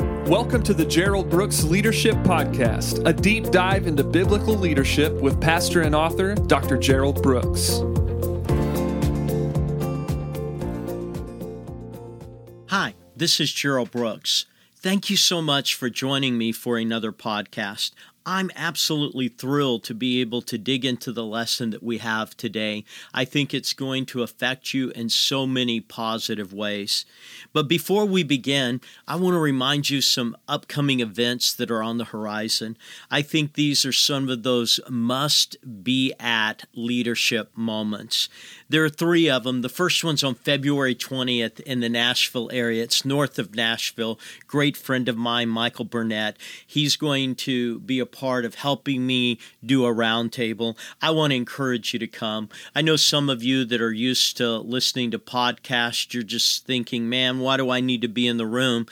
Welcome to the Gerald Brooks Leadership Podcast, a deep dive into biblical leadership with pastor and author Dr. Gerald Brooks. Hi, this is Gerald Brooks. Thank you so much for joining me for another podcast. I'm absolutely thrilled to be able to dig into the lesson that we have today. I think it's going to affect you in so many positive ways. But before we begin, I want to remind you some upcoming events that are on the horizon. I think these are some of those must be at leadership moments. There are three of them. The first one's on February 20th in the Nashville area. It's north of Nashville. Great friend of mine, Michael Burnett. He's going to be a part of helping me do a roundtable. I want to encourage you to come. I know some of you that are used to listening to podcasts, you're just thinking, man, why do I need to be in the room?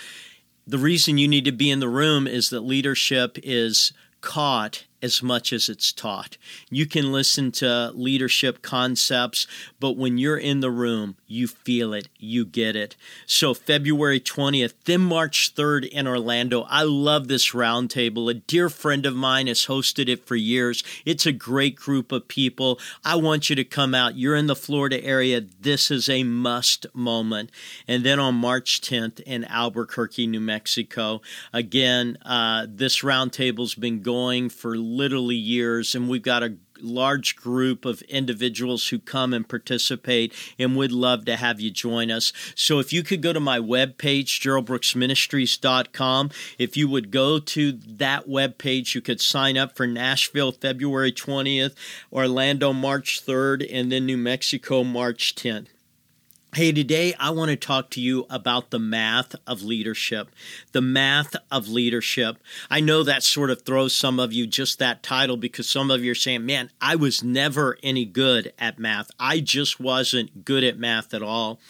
The reason you need to be in the room is that leadership is caught as much as it's taught. You can listen to leadership concepts, but when you're in the room, you feel it, you get it. So, February 20th, then March 3rd in Orlando. I love this roundtable. A dear friend of mine has hosted it for years. It's a great group of people. I want you to come out. You're in the Florida area. This is a must moment. And then on March 10th in Albuquerque, New Mexico. Again, uh, this roundtable's been going for literally years, and we've got a large group of individuals who come and participate and we'd love to have you join us. So if you could go to my webpage, geraldbrooksministries.com, if you would go to that webpage, you could sign up for Nashville February 20th, Orlando March 3rd, and then New Mexico March 10th. Hey, today I want to talk to you about the math of leadership. The math of leadership. I know that sort of throws some of you just that title because some of you are saying, man, I was never any good at math. I just wasn't good at math at all.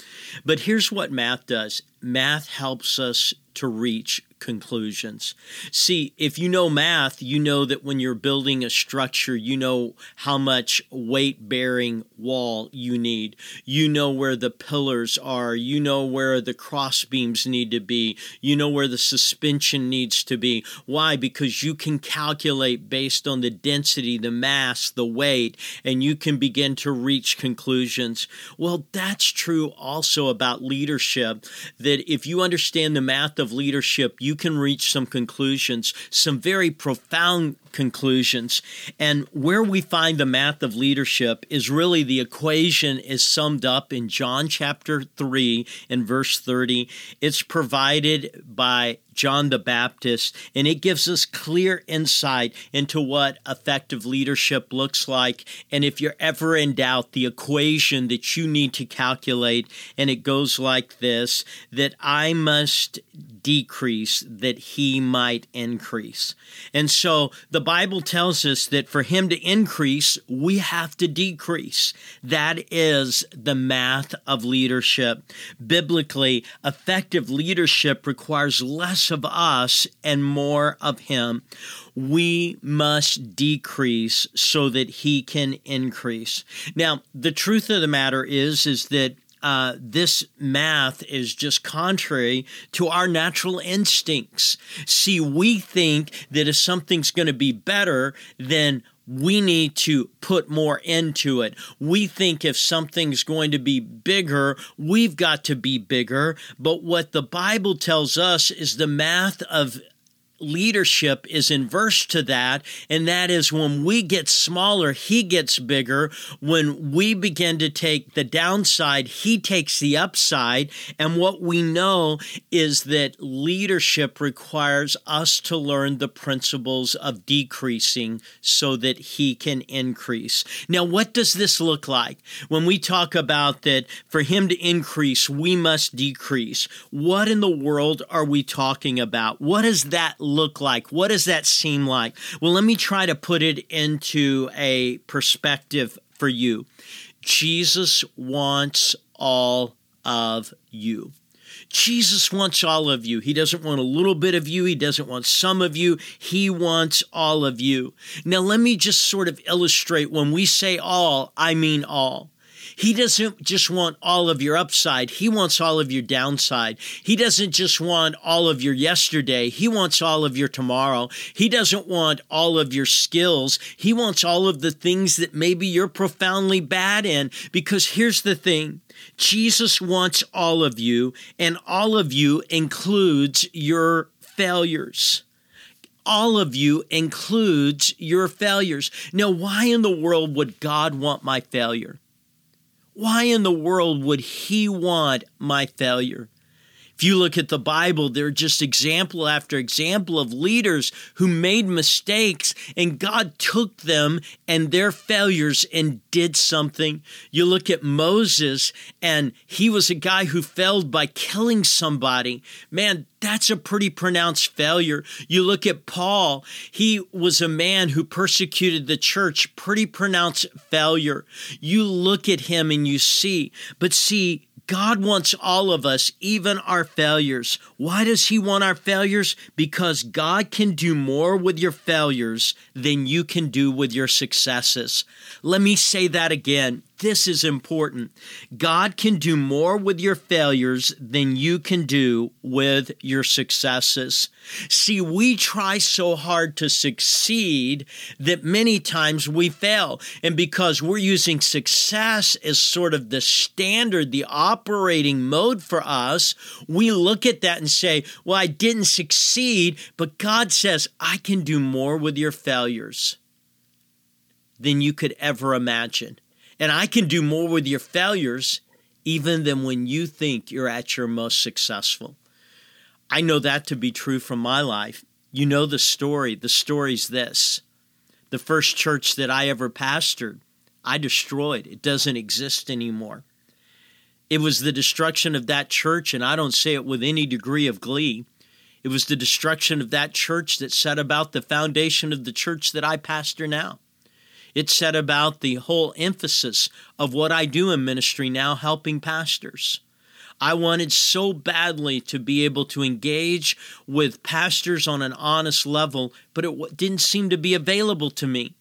But here's what math does math helps us to reach conclusions. See, if you know math, you know that when you're building a structure, you know how much weight bearing wall you need. You know where the pillars are. You know where the cross beams need to be. You know where the suspension needs to be. Why? Because you can calculate based on the density, the mass, the weight, and you can begin to reach conclusions. Well, that's true also about leadership, that if you understand the math of leadership, you can reach some conclusions, some very profound conclusions. And where we find the math of leadership is really the equation is summed up in John chapter 3 and verse 30. It's provided by John the Baptist, and it gives us clear insight into what effective leadership looks like. And if you're ever in doubt, the equation that you need to calculate, and it goes like this that I must decrease that he might increase. And so the Bible tells us that for him to increase, we have to decrease. That is the math of leadership. Biblically, effective leadership requires less of us and more of Him. We must decrease so that He can increase. Now, the truth of the matter is, is that uh, this math is just contrary to our natural instincts. See, we think that if something's going to be better, then we need to put more into it. We think if something's going to be bigger, we've got to be bigger. But what the Bible tells us is the math of leadership is inverse to that, and that is when we get smaller, he gets bigger. When we begin to take the downside, he takes the upside. And what we know is that leadership requires us to learn the principles of decreasing so that he can increase. Now, what does this look like? When we talk about that for him to increase, we must decrease. What in the world are we talking about? What does that look like? What does that seem like? Well, let me try to put it into a perspective for you. Jesus wants all of you. Jesus wants all of you. He doesn't want a little bit of you. He doesn't want some of you. He wants all of you. Now, let me just sort of illustrate when we say all, I mean all. He doesn't just want all of your upside, He wants all of your downside. He doesn't just want all of your yesterday, He wants all of your tomorrow. He doesn't want all of your skills, He wants all of the things that maybe you're profoundly bad in. Because here's the thing Jesus wants all of you, and all of you includes your failures all of you includes your failures. Now, why in the world would God want my failure? Why in the world would He want my failure? If you look at the Bible, there are just example after example of leaders who made mistakes and God took them and their failures and did something. You look at Moses and he was a guy who failed by killing somebody. Man, that's a pretty pronounced failure. You look at Paul, he was a man who persecuted the church, pretty pronounced failure. You look at him and you see, but see, God wants all of us, even our failures. Why does He want our failures? Because God can do more with your failures than you can do with your successes. Let me say that again. This is important. God can do more with your failures than you can do with your successes. See, we try so hard to succeed that many times we fail. And because we're using success as sort of the standard, the operating mode for us, we look at that and say, Well, I didn't succeed, but God says, I can do more with your failures than you could ever imagine. And I can do more with your failures even than when you think you're at your most successful. I know that to be true from my life. You know the story. The story's this the first church that I ever pastored, I destroyed. It doesn't exist anymore. It was the destruction of that church, and I don't say it with any degree of glee. It was the destruction of that church that set about the foundation of the church that I pastor now. It set about the whole emphasis of what I do in ministry now, helping pastors. I wanted so badly to be able to engage with pastors on an honest level, but it didn't seem to be available to me.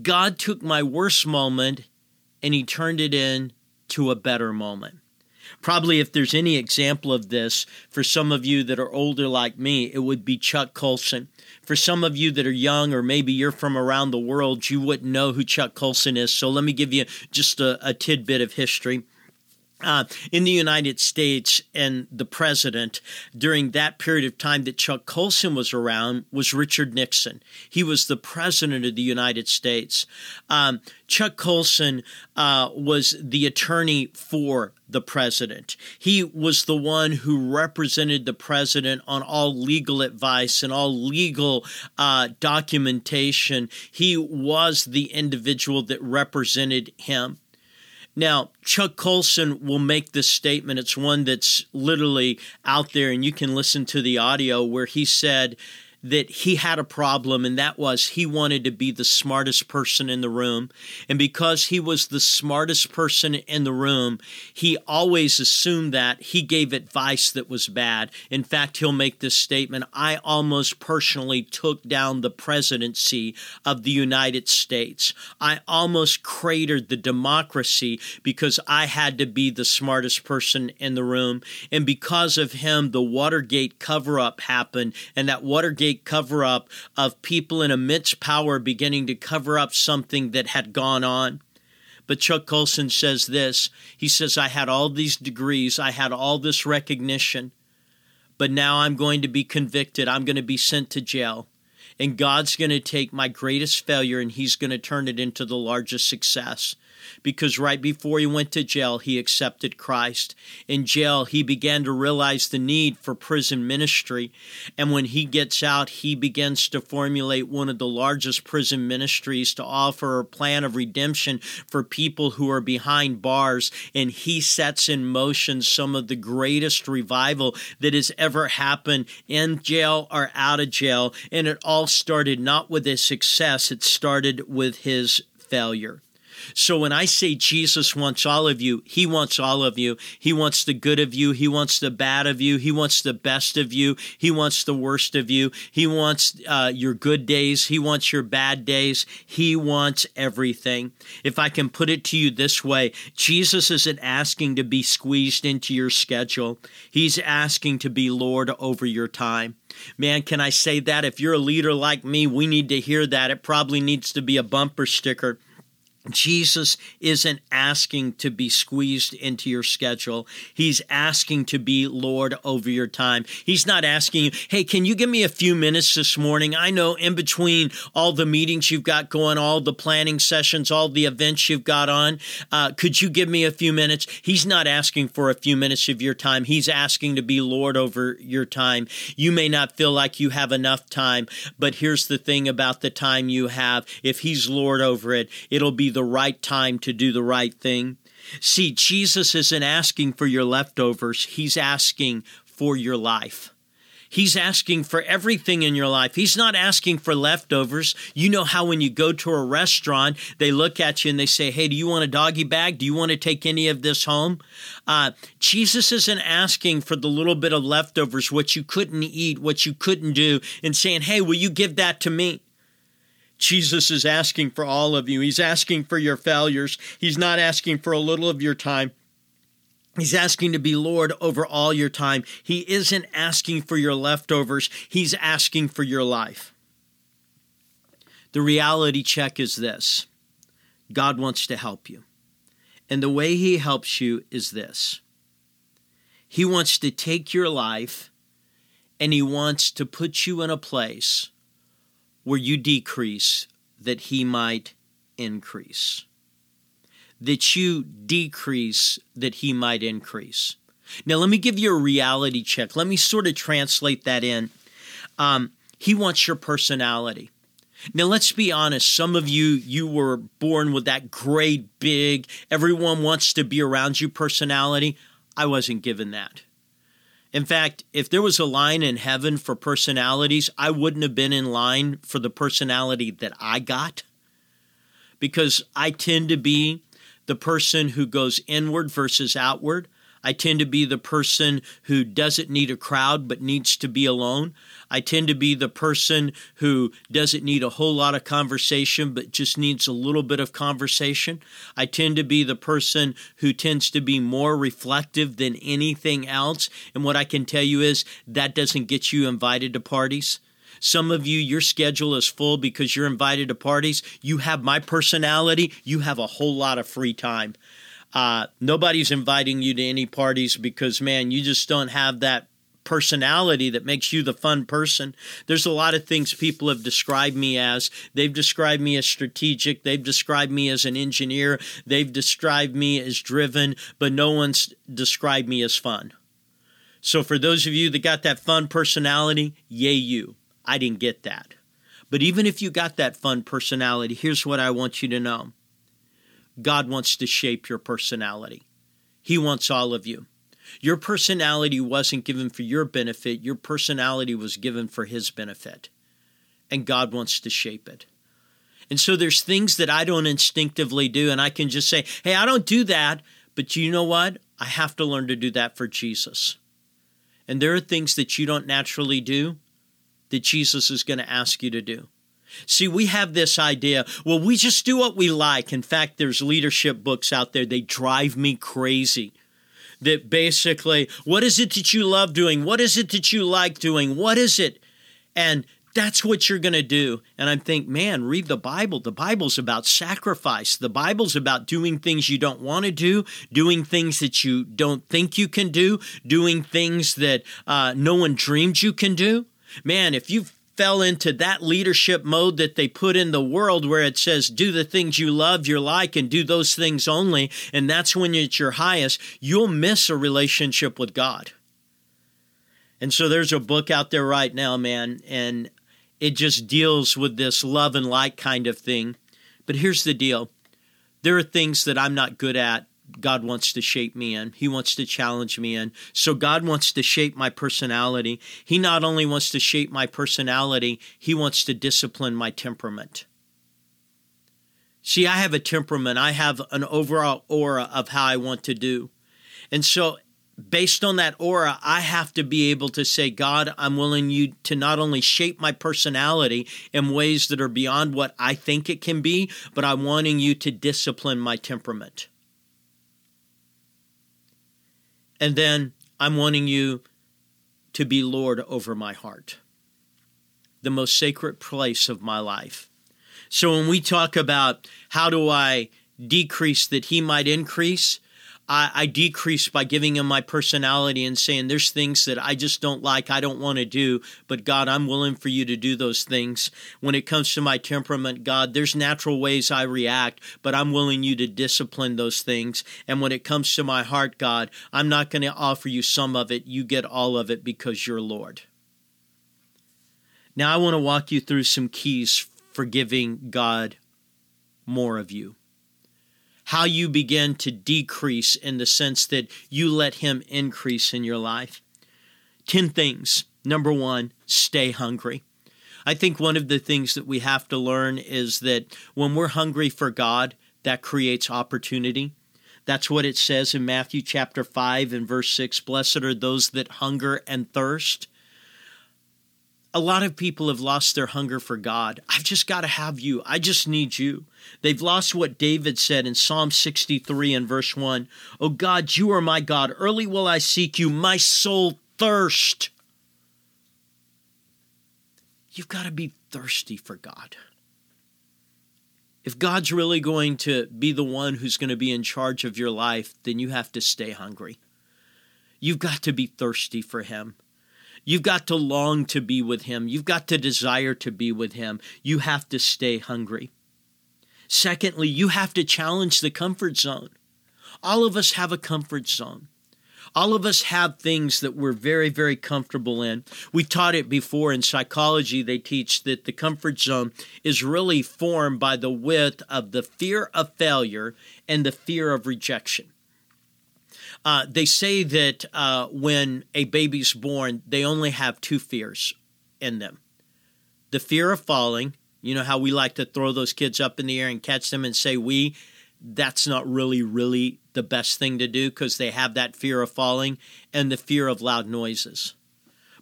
God took my worst moment and he turned it into a better moment. Probably, if there's any example of this for some of you that are older like me, it would be Chuck Colson. For some of you that are young, or maybe you're from around the world, you wouldn't know who Chuck Colson is. So let me give you just a, a tidbit of history. Uh, in the United States and the president during that period of time that Chuck Colson was around was Richard Nixon. He was the president of the United States. Um, Chuck Colson uh, was the attorney for the president. He was the one who represented the president on all legal advice and all legal uh, documentation. He was the individual that represented him. Now, Chuck Colson will make this statement. It's one that's literally out there, and you can listen to the audio where he said, that he had a problem, and that was he wanted to be the smartest person in the room. And because he was the smartest person in the room, he always assumed that he gave advice that was bad. In fact, he'll make this statement I almost personally took down the presidency of the United States. I almost cratered the democracy because I had to be the smartest person in the room. And because of him, the Watergate cover up happened, and that Watergate cover up of people in immense power beginning to cover up something that had gone on. But Chuck Colson says this he says, I had all these degrees, I had all this recognition, but now I'm going to be convicted. I'm going to be sent to jail. And God's going to take my greatest failure and He's going to turn it into the largest success because right before he went to jail, he accepted Christ. In jail, he began to realize the need for prison ministry. And when he gets out, he begins to formulate one of the largest prison ministries to offer a plan of redemption for people who are behind bars. And he sets in motion some of the greatest revival that has ever happened in jail or out of jail. And it all started not with his success, it started with his failure. So when I say Jesus wants all of you, he wants all of you. He wants the good of you. He wants the bad of you. He wants the best of you. He wants the worst of you. He wants uh, your good days. He wants your bad days. He wants everything. If I can put it to you this way, Jesus isn't asking to be squeezed into your schedule. He's asking to be Lord over your time. Man, can I say that? If you're a leader like me, we need to hear that. It probably needs to be a bumper sticker. Jesus isn't asking to be squeezed into your schedule. He's asking to be Lord over your time. He's not asking you, hey, can you give me a few minutes this morning? I know in between all the meetings you've got going, all the planning sessions, all the events you've got on, uh, could you give me a few minutes? He's not asking for a few minutes of your time. He's asking to be Lord over your time. You may not feel like you have enough time, but here's the thing about the time you have. If He's Lord over it, it'll the right time to do the right thing. See, Jesus isn't asking for your leftovers, He's asking for your life. He's asking for everything in your life. He's not asking for leftovers. You know how when you go to a restaurant, they look at you and they say, Hey, do you want a doggy bag? Do you want to take any of this home? Uh, Jesus isn't asking for the little bit of leftovers, what you couldn't eat, what you couldn't do, and saying, Hey, will you give that to me? Jesus is asking for all of you. He's asking for your failures. He's not asking for a little of your time. He's asking to be Lord over all your time. He isn't asking for your leftovers, He's asking for your life. The reality check is this God wants to help you. And the way He helps you is this He wants to take your life and He wants to put you in a place where you decrease that he might increase. That you decrease that he might increase. Now, let me give you a reality check. Let me sort of translate that in. Um, he wants your personality. Now, let's be honest. Some of you, you were born with that great, big, everyone wants to be around you personality. I wasn't given that. In fact, if there was a line in heaven for personalities, I wouldn't have been in line for the personality that I got because I tend to be the person who goes inward versus outward. I tend to be the person who doesn't need a crowd but needs to be alone. I tend to be the person who doesn't need a whole lot of conversation but just needs a little bit of conversation. I tend to be the person who tends to be more reflective than anything else. And what I can tell you is that doesn't get you invited to parties. Some of you, your schedule is full because you're invited to parties. You have my personality, you have a whole lot of free time. Uh, nobody's inviting you to any parties because, man, you just don't have that personality that makes you the fun person. There's a lot of things people have described me as. They've described me as strategic. They've described me as an engineer. They've described me as driven, but no one's described me as fun. So for those of you that got that fun personality, yay you. I didn't get that. But even if you got that fun personality, here's what I want you to know. God wants to shape your personality. He wants all of you. Your personality wasn't given for your benefit, your personality was given for His benefit. And God wants to shape it. And so there's things that I don't instinctively do, and I can just say, hey, I don't do that. But you know what? I have to learn to do that for Jesus. And there are things that you don't naturally do that Jesus is going to ask you to do. See, we have this idea, well, we just do what we like. In fact, there's leadership books out there, they drive me crazy. That basically, what is it that you love doing? What is it that you like doing? What is it? And that's what you're going to do. And I think, man, read the Bible. The Bible's about sacrifice. The Bible's about doing things you don't want to do, doing things that you don't think you can do, doing things that uh, no one dreamed you can do. Man, if you've fell into that leadership mode that they put in the world where it says, do the things you love, you like, and do those things only, and that's when it's your highest, you'll miss a relationship with God. And so there's a book out there right now, man, and it just deals with this love and like kind of thing. But here's the deal there are things that I'm not good at God wants to shape me in. He wants to challenge me in. So God wants to shape my personality. He not only wants to shape my personality, He wants to discipline my temperament. See, I have a temperament, I have an overall aura of how I want to do. And so, based on that aura, I have to be able to say, God, I'm willing you to not only shape my personality in ways that are beyond what I think it can be, but I'm wanting you to discipline my temperament. And then I'm wanting you to be Lord over my heart, the most sacred place of my life. So when we talk about how do I decrease that he might increase, I, I decrease by giving him my personality and saying there's things that I just don't like, I don't want to do, but God, I'm willing for you to do those things. When it comes to my temperament, God, there's natural ways I react, but I'm willing you to discipline those things. And when it comes to my heart, God, I'm not going to offer you some of it. You get all of it because you're Lord. Now, I want to walk you through some keys for giving God more of you how you begin to decrease in the sense that you let Him increase in your life. 10 things. Number one, stay hungry. I think one of the things that we have to learn is that when we're hungry for God, that creates opportunity. That's what it says in Matthew chapter 5 and verse 6 Blessed are those that hunger and thirst a lot of people have lost their hunger for God. I've just got to have you. I just need you. They've lost what David said in Psalm 63 and verse 1. Oh God, you are my God. Early will I seek you. My soul thirst. You've got to be thirsty for God. If God's really going to be the one who's going to be in charge of your life, then you have to stay hungry. You've got to be thirsty for Him. You've got to long to be with Him. You've got to desire to be with Him. You have to stay hungry. Secondly, you have to challenge the comfort zone. All of us have a comfort zone. All of us have things that we're very, very comfortable in. We taught it before in psychology. They teach that the comfort zone is really formed by the width of the fear of failure and the fear of rejection. Uh, they say that uh, when a baby's born, they only have two fears in them the fear of falling. You know how we like to throw those kids up in the air and catch them and say, we, that's not really, really the best thing to do because they have that fear of falling and the fear of loud noises.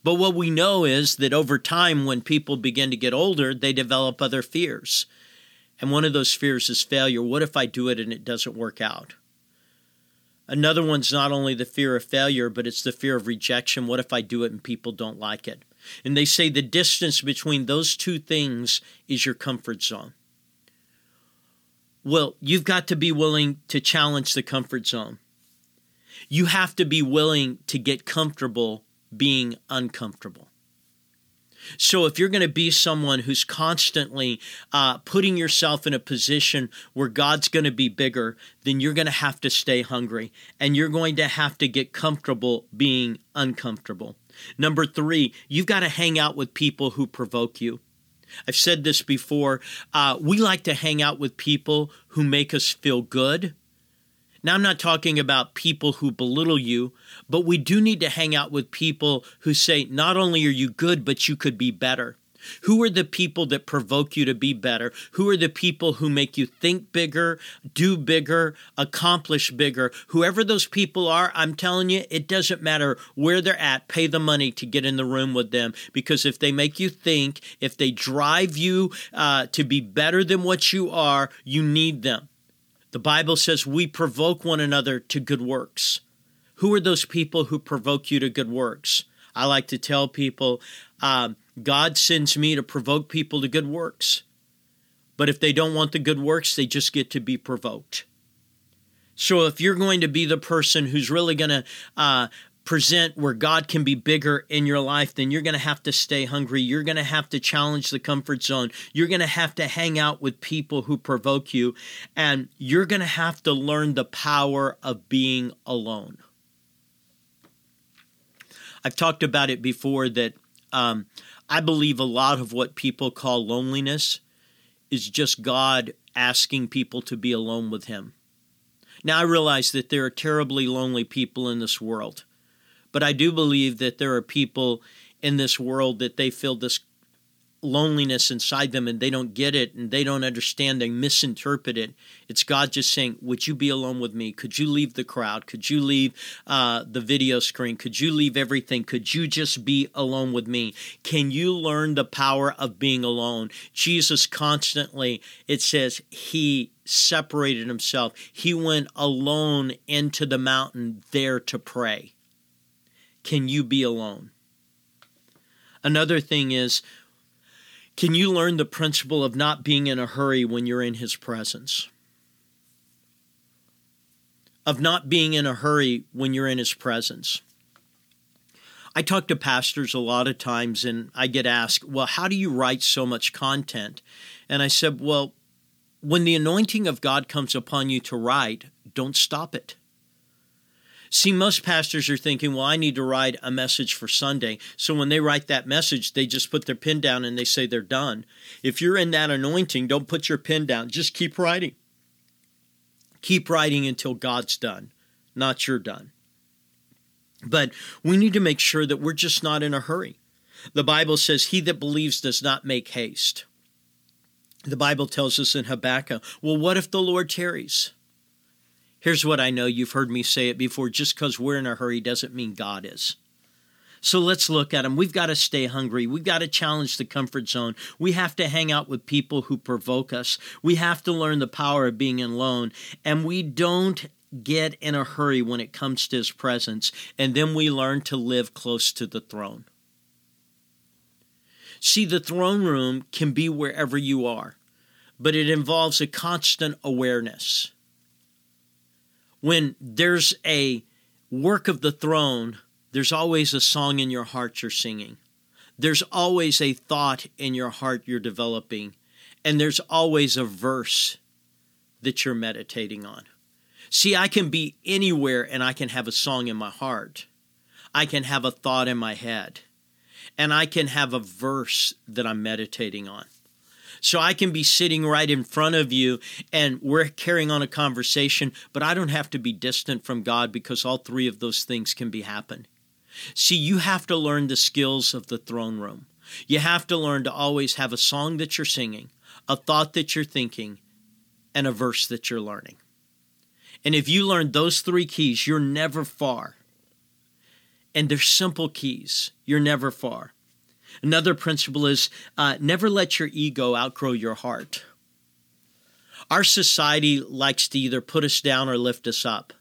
But what we know is that over time, when people begin to get older, they develop other fears. And one of those fears is failure. What if I do it and it doesn't work out? Another one's not only the fear of failure, but it's the fear of rejection. What if I do it and people don't like it? And they say the distance between those two things is your comfort zone. Well, you've got to be willing to challenge the comfort zone. You have to be willing to get comfortable being uncomfortable. So, if you're going to be someone who's constantly uh, putting yourself in a position where God's going to be bigger, then you're going to have to stay hungry and you're going to have to get comfortable being uncomfortable. Number three, you've got to hang out with people who provoke you. I've said this before. Uh, we like to hang out with people who make us feel good now, I'm not talking about people who belittle you, but we do need to hang out with people who say, not only are you good, but you could be better. Who are the people that provoke you to be better? Who are the people who make you think bigger, do bigger, accomplish bigger? Whoever those people are, I'm telling you, it doesn't matter where they're at. Pay the money to get in the room with them because if they make you think, if they drive you uh, to be better than what you are, you need them. The Bible says we provoke one another to good works. Who are those people who provoke you to good works? I like to tell people um, God sends me to provoke people to good works. But if they don't want the good works, they just get to be provoked. So if you're going to be the person who's really going to uh, present where God can be bigger in your life, then you're going to have to stay hungry. You're going to have to challenge the comfort zone. You're going to have to hang out with people who provoke you. And you're going to have to learn the power of being alone. I've talked about it before that um, I believe a lot of what people call loneliness is just God asking people to be alone with Him. Now, I realize that there are terribly lonely people in this world. But I do believe that there are people in this world that they feel this loneliness inside them and they don't get it and they don't understand, they misinterpret it. It's God just saying, Would you be alone with me? Could you leave the crowd? Could you leave uh, the video screen? Could you leave everything? Could you just be alone with me? Can you learn the power of being alone? Jesus constantly, it says, He separated Himself. He went alone into the mountain there to pray. Can you be alone? Another thing is, can you learn the principle of not being in a hurry when you're in His presence? Of not being in a hurry when you're in His presence. I talk to pastors a lot of times and I get asked, well, how do you write so much content? And I said, well, when the anointing of God comes upon you to write, don't stop it. See, most pastors are thinking, well, I need to write a message for Sunday. So when they write that message, they just put their pen down and they say they're done. If you're in that anointing, don't put your pen down. Just keep writing. Keep writing until God's done, not you're done. But we need to make sure that we're just not in a hurry. The Bible says, He that believes does not make haste. The Bible tells us in Habakkuk, well, what if the Lord tarries? Here's what I know you've heard me say it before just because we're in a hurry doesn't mean God is. So let's look at them. We've got to stay hungry. We've got to challenge the comfort zone. We have to hang out with people who provoke us. We have to learn the power of being alone. And we don't get in a hurry when it comes to his presence. And then we learn to live close to the throne. See, the throne room can be wherever you are, but it involves a constant awareness when there's a work of the throne, there's always a song in your heart you're singing. There's always a thought in your heart you're developing. And there's always a verse that you're meditating on. See, I can be anywhere and I can have a song in my heart. I can have a thought in my head. And I can have a verse that I'm meditating on. So I can be sitting right in front of you and we're carrying on a conversation, but I don't have to be distant from God because all three of those things can be happen. See, you have to learn the skills of the throne room. You have to learn to always have a song that you're singing, a thought that you're thinking, and a verse that you're learning. And if you learn those three keys, you're never far. And they're simple keys. You're never far. Another principle is uh, never let your ego outgrow your heart. Our society likes to either put us down or lift us up.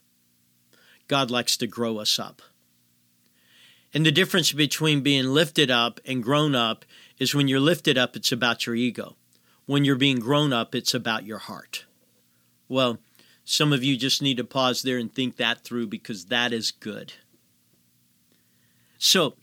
God likes to grow us up. And the difference between being lifted up and grown up is when you're lifted up, it's about your ego. When you're being grown up, it's about your heart. Well, some of you just need to pause there and think that through because that is good. So,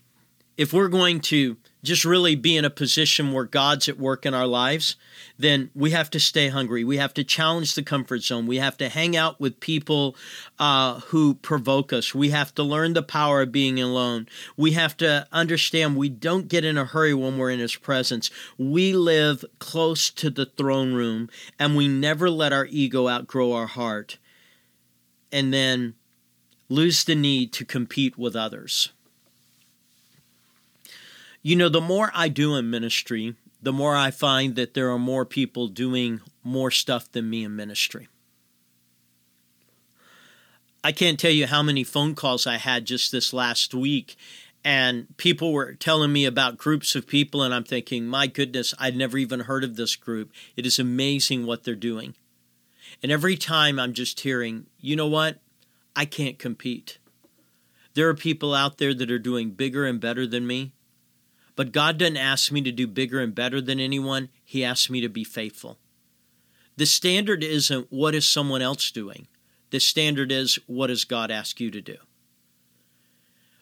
if we're going to just really be in a position where God's at work in our lives, then we have to stay hungry. We have to challenge the comfort zone. We have to hang out with people uh, who provoke us. We have to learn the power of being alone. We have to understand we don't get in a hurry when we're in His presence. We live close to the throne room and we never let our ego outgrow our heart and then lose the need to compete with others. You know, the more I do in ministry, the more I find that there are more people doing more stuff than me in ministry. I can't tell you how many phone calls I had just this last week, and people were telling me about groups of people, and I'm thinking, my goodness, I'd never even heard of this group. It is amazing what they're doing. And every time I'm just hearing, you know what? I can't compete. There are people out there that are doing bigger and better than me, but God doesn't ask me to do bigger and better than anyone, He asks me to be faithful. The standard isn't what is someone else doing, the standard is what does God ask you to do.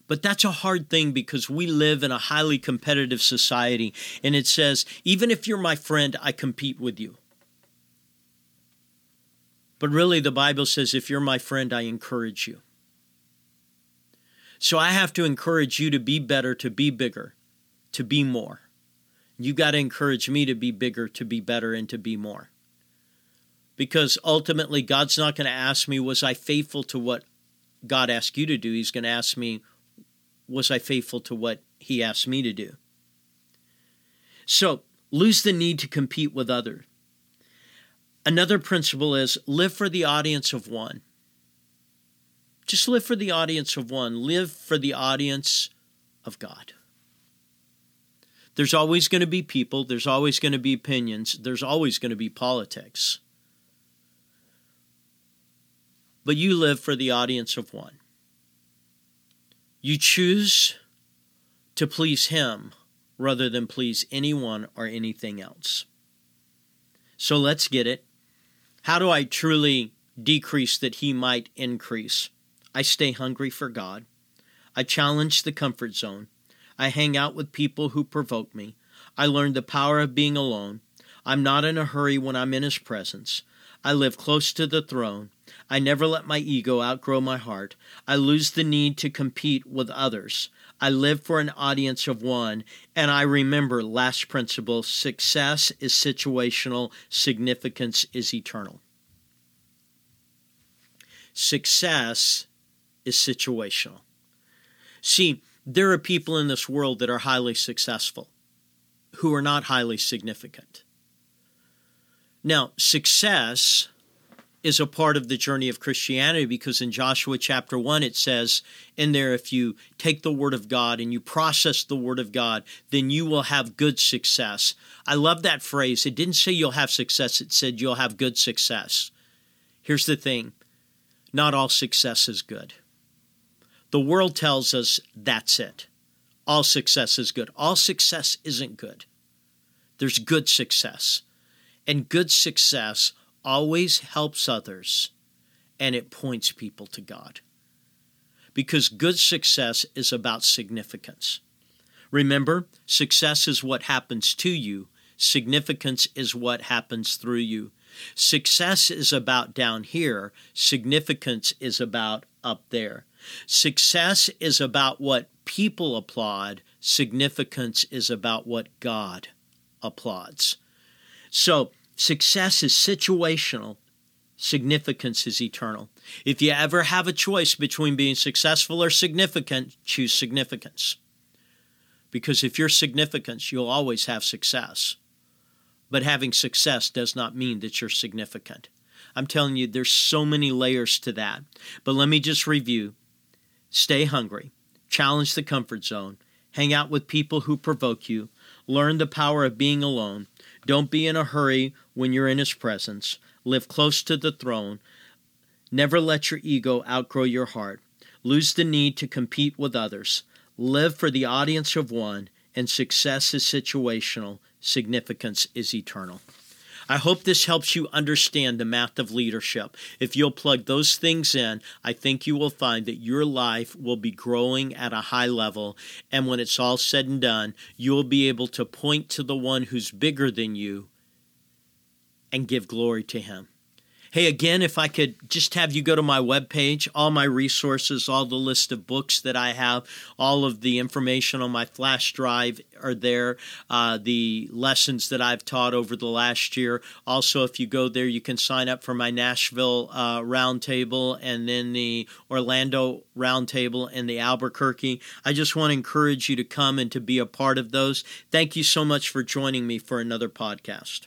But that's a hard thing because we live in a highly competitive society, and it says, even if you're my friend, I compete with you. But really, the Bible says, if you're my friend, I encourage you. So I have to encourage you to be better, to be bigger, to be more. You got to encourage me to be bigger, to be better, and to be more. Because ultimately, God's not going to ask me, Was I faithful to what God asked you to do? He's going to ask me, Was I faithful to what He asked me to do? So lose the need to compete with others. Another principle is live for the audience of one. Just live for the audience of one. Live for the audience of God. There's always going to be people, there's always going to be opinions, there's always going to be politics. But you live for the audience of one. You choose to please Him rather than please anyone or anything else. So let's get it. How do I truly decrease that He might increase? I stay hungry for God. I challenge the comfort zone. I hang out with people who provoke me. I learn the power of being alone. I'm not in a hurry when I'm in His presence. I live close to the throne. I never let my ego outgrow my heart. I lose the need to compete with others. I live for an audience of one. And I remember last principle success is situational, significance is eternal. Success is situational. See, there are people in this world that are highly successful who are not highly significant. Now, success is a part of the journey of Christianity because in Joshua chapter 1 it says in there if you take the word of God and you process the word of God then you will have good success. I love that phrase. It didn't say you'll have success, it said you'll have good success. Here's the thing. Not all success is good. The world tells us that's it. All success is good. All success isn't good. There's good success. And good success always helps others and it points people to God. Because good success is about significance. Remember, success is what happens to you, significance is what happens through you. Success is about down here, significance is about up there. Success is about what people applaud, significance is about what God applauds. So, success is situational, significance is eternal. If you ever have a choice between being successful or significant, choose significance. Because if you're significant, you'll always have success. But having success does not mean that you're significant. I'm telling you, there's so many layers to that. But let me just review Stay hungry. Challenge the comfort zone. Hang out with people who provoke you. Learn the power of being alone. Don't be in a hurry when you're in His presence. Live close to the throne. Never let your ego outgrow your heart. Lose the need to compete with others. Live for the audience of one, and success is situational, significance is eternal. I hope this helps you understand the math of leadership. If you'll plug those things in, I think you will find that your life will be growing at a high level. And when it's all said and done, you will be able to point to the one who's bigger than you and give glory to him. Hey, again, if I could just have you go to my webpage, all my resources, all the list of books that I have, all of the information on my flash drive are there, uh, the lessons that I've taught over the last year. Also, if you go there, you can sign up for my Nashville uh, roundtable and then the Orlando roundtable and the Albuquerque. I just want to encourage you to come and to be a part of those. Thank you so much for joining me for another podcast.